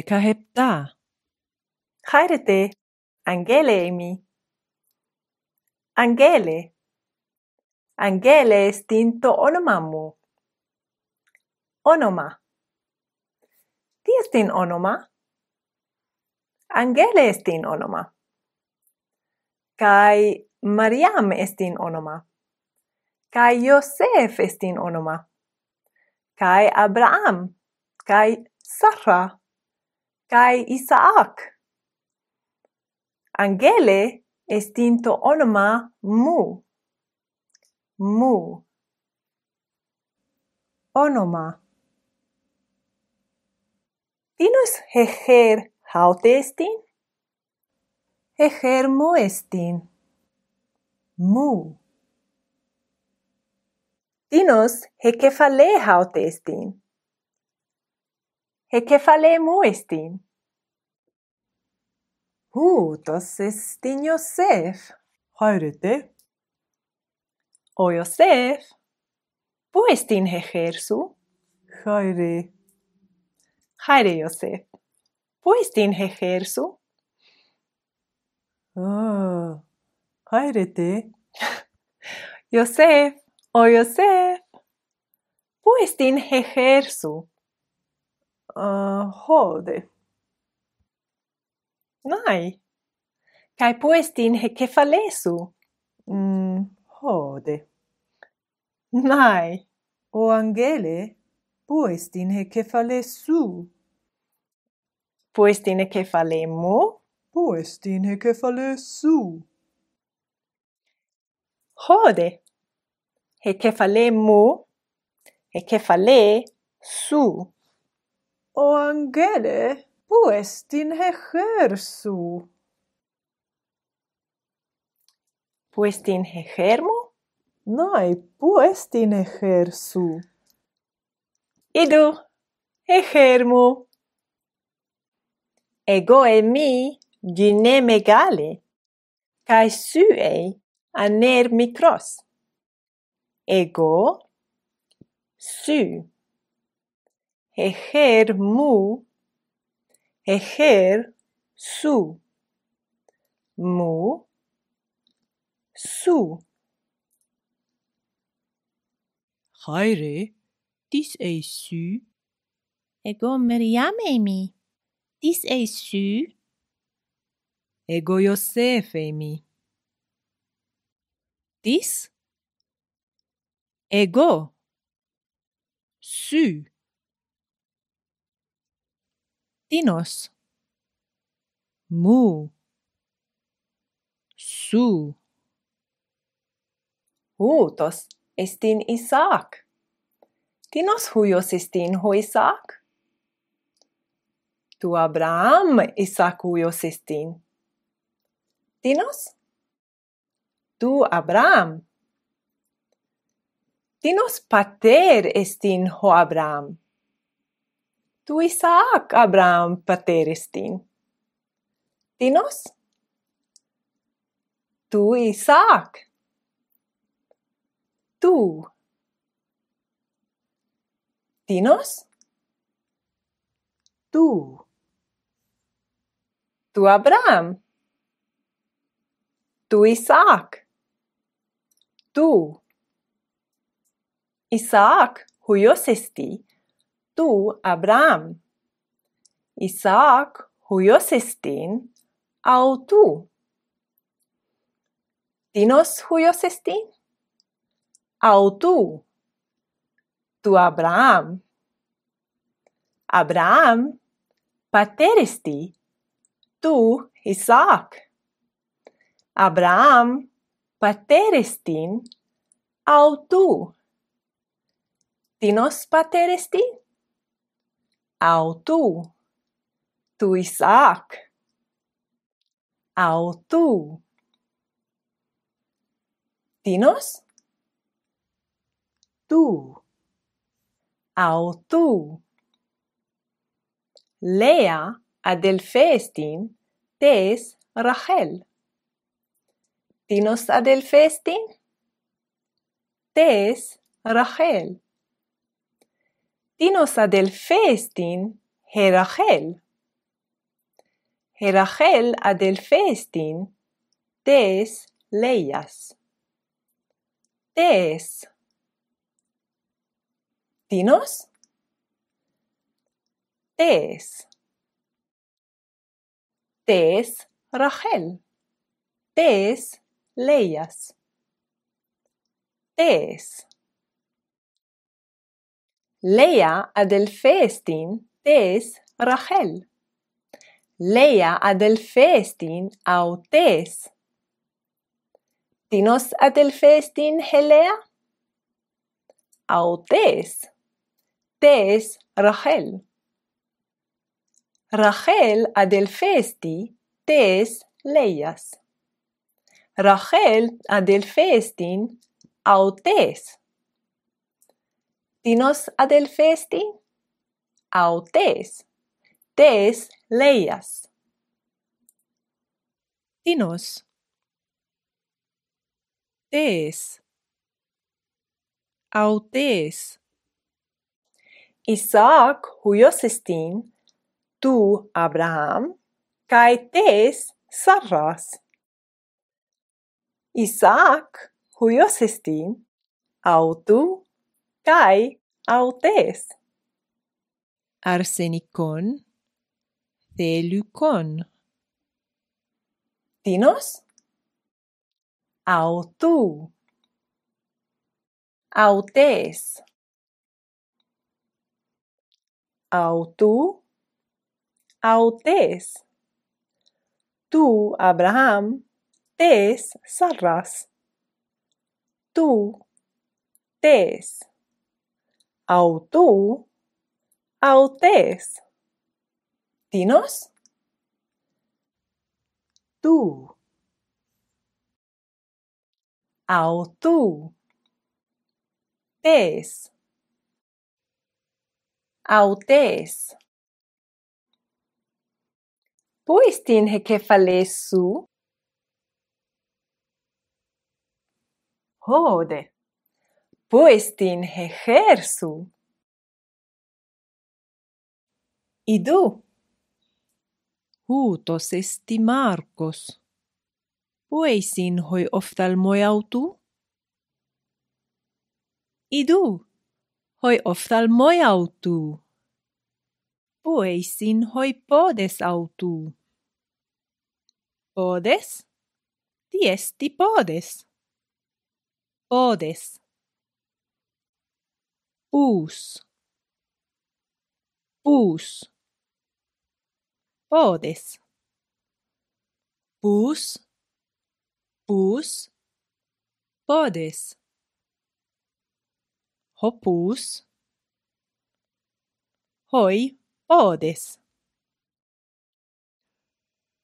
Pekka hepta. Hayrete, Angele emi. Angele. Angele estinto onomamu. Onoma. Ti estin onoma? Angele estin onoma. Kai Mariam estin onoma. Kai Josef estin onoma. Kai Abraham. Kai Sarah kai Isaac. Angele estinto onoma mu. Mu. Onoma. Dinos heger haute estin? Heger mu estin. Mu. Dinos hekefale haute estin? e che fa le? Hu, das ist din Josef. O Yosef. wo ist din Hechersu? Haire Yosef. Josef. Wo ist din Hechersu? Oh, heirete. Josef, o Yosef. wo ist din uh, hode. Nai. Kai puestin kefalesu. Mm, hode. Nai. O angele puestin kefalesu. Puestin kefalemu. Puestin kefalesu. Hode. He kefalemu. He kefale su o Angele, pues din ejersu. Pues din ejermo? Nai, pues din ejersu. Idu, ejermo. Ego e mi gine megale, cae sue aner micros. Ego, su ejer mu, ejer su, mu, su. Haire, dis e su. Ego Meryem emi. Dis e su. Ego Yosef emi. Dis. Ego. Su dinos mu su Huutos estin Isaac. Tinos huios estin ho Isaac? Tu Abraham Isaac huios estin. Tinos? Tu Abraham. Tinos pater estin ho Abraham tu Isaac Abraham pateristin. Dinos? Tu Isaac. Tu. Dinos? Tu. Tu Abraham. Tu Isaac. Tu. Isaac, huios esti, tu Abraham? Isaac, huios estin, au tu? Dinos huios estin? Au tu? Tu Abraham? Abraham, pater esti, tu Isaac. Abraham, pater estin, au tu? autu tuj sāk autu tinos tu. Autu Lea adelfestin tes rachel tinos adelfestin tes rachel dinos ad elfestin Herachel. Herachel ad elfestin des leias. Des. Dinos? Des. Des Rachel. Des leias. Des. Leia Adelfestin tes Rachel. Leia Adelfestin au tes. Adelfestin Helea? Au tes. Tes Rachel. Rachel Adelfesti tes Leias. Rachel Adelfestin au tes dinos adelfesti? Au tes? Tes leias. Dinos. Tes. Au tes. Isaac huiosestin, tu Abraham, cae tes Sarras. Isaac huiosestin, au tu kai autes. Arsenicon, celucon. Tinos, autu. Autes. Autu, autes. Tu, Abraham, tes sarras. Tu, tes au tu, autes. Dinos? Tu. Au tu. Tes. Autes. Puistin hekefalesu? Hode puestin hejersu. Idu. Huutos esti Marcos. Pueisin hoi oftalmojautu? Idu. Hoi oftalmojautu. Pueisin hoi podes autu. Podes? Tiesti podes. Podes. Bus. Bus. Podes. Bus. Bus. Podes. Hopus. Hoi podes.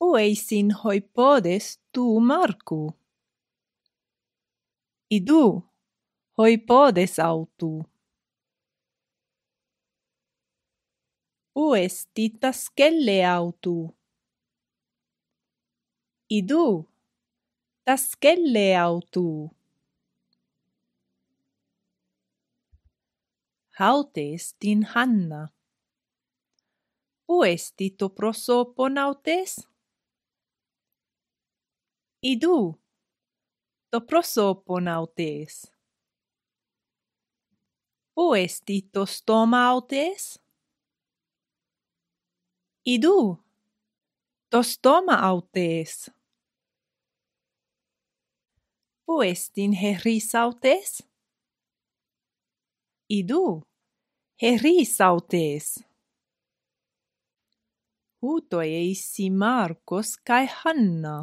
Ueisin hoi podes tu marcu. Idu, hoi podes autu. u estitas autu. Idu, tas kelle autu. Haute estin Hanna. U esti to prosopon autes? Idu, to prosopon autes. U to stoma autes? idu. Tos toma autes. Puestin heris autes? Idu. Heris autes. huto eisi Marcos kai Hanna.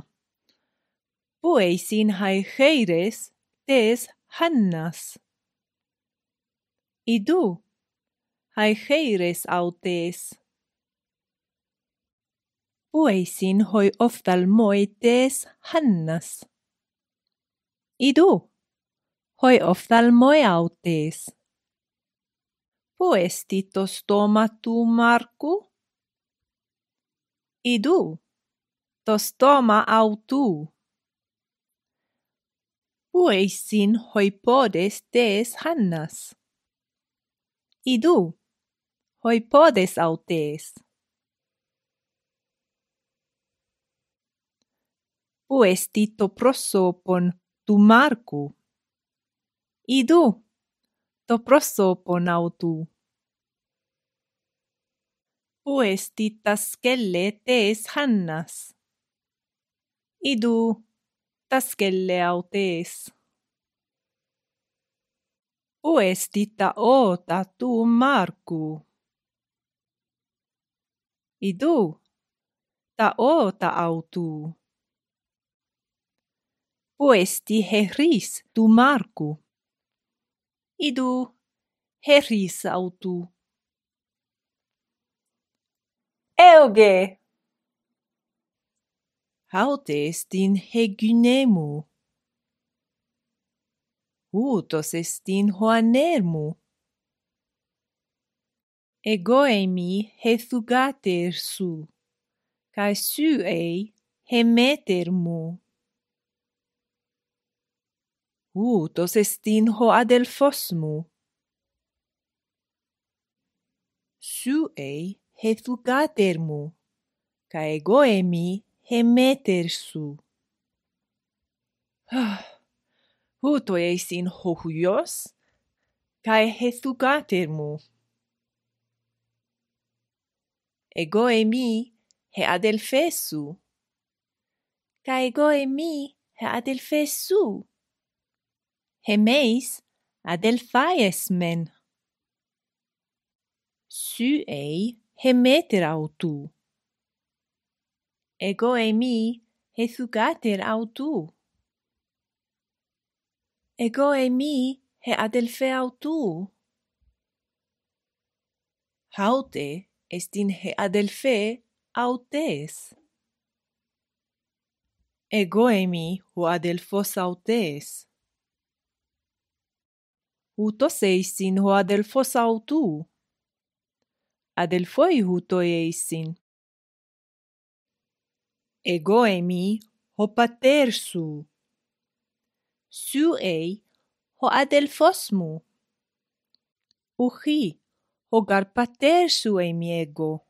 Pueisin hai heires tes Hannas. Idu. Hai heires autes. Pueisin hoi oftalmoi tes Hannas. Idu, hoi oftalmoi autes. Puesti to Marku? Idu, to stoma autu. Pueisin hoi podes tes Hannas. Idu, hoi podes autes. Poestito prosopon tu marku. Idu, to prosopon autu. Poestitas skelle tees hannas. Idu, taskelle autees. Poestita ota tu marku. Idu, ta oota autu. Questi heris tu Marcu. Idu heris autu. Euge! Haute est in hegunemu. Utos est in hoanermu. Egoemi hethugater su, cae suei hemeter mu ούτως εστίν ο αδελφός μου. Σου ει χεθουκάτερ μου, κα εγώ εμεί χεμέτερ σου. Ούτω εισιν ο χουλιός, κα εχεθουκάτερ μου. Εγώ εμεί χε αδελφέ σου, κα εγώ εμεί χε σου. Hemeis adelphaes men. Sy ei Hemeter autu. Ego emi mi Hethugater autu. Ego emi he Adelphe autu. Haute estin he Adelphe autes. Ego e mi hu Adelphos autes. Ούτος εισιν ο αδελφός αυτού. Αδελφόι ούτο εισιν. Εγώ emi ο πατέρ σου. Σου ει ο αδελφός μου. Ουχή, ο γαρπατέρ σου εμεί εγώ.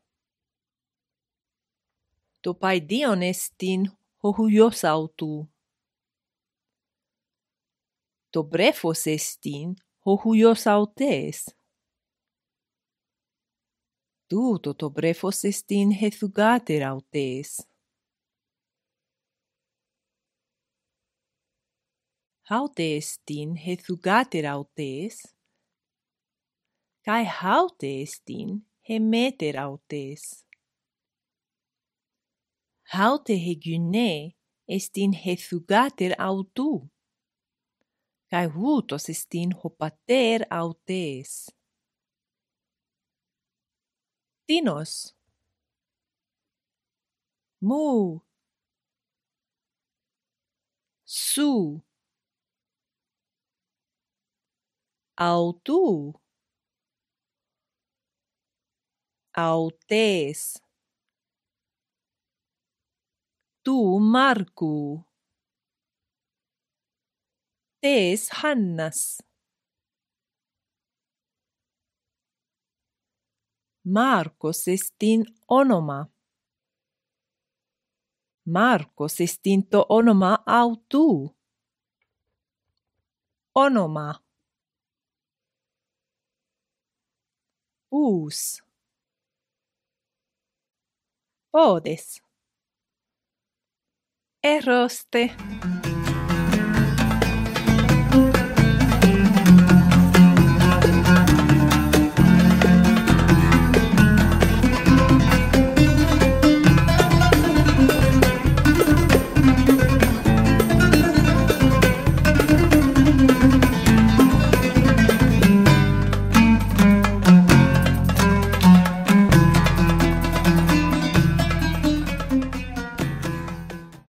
Το παϊδίον εστίν ο χουλιός αυτού. Το βρέφος εστίν hohuiosautees. Tu totobrefos estin hethugater autes. haute estin hethugater autes, Kai haute estin hemeter autes. Haute hegune estin hethugater autu kai hutos istin hopater autes. Dinos. Mu. Su. Autu. Autes. Tu marcu. Tees Hannas. Markosestin onoma. Markosestinto onoma autuu. Onoma. Uus. Odes. Eroste.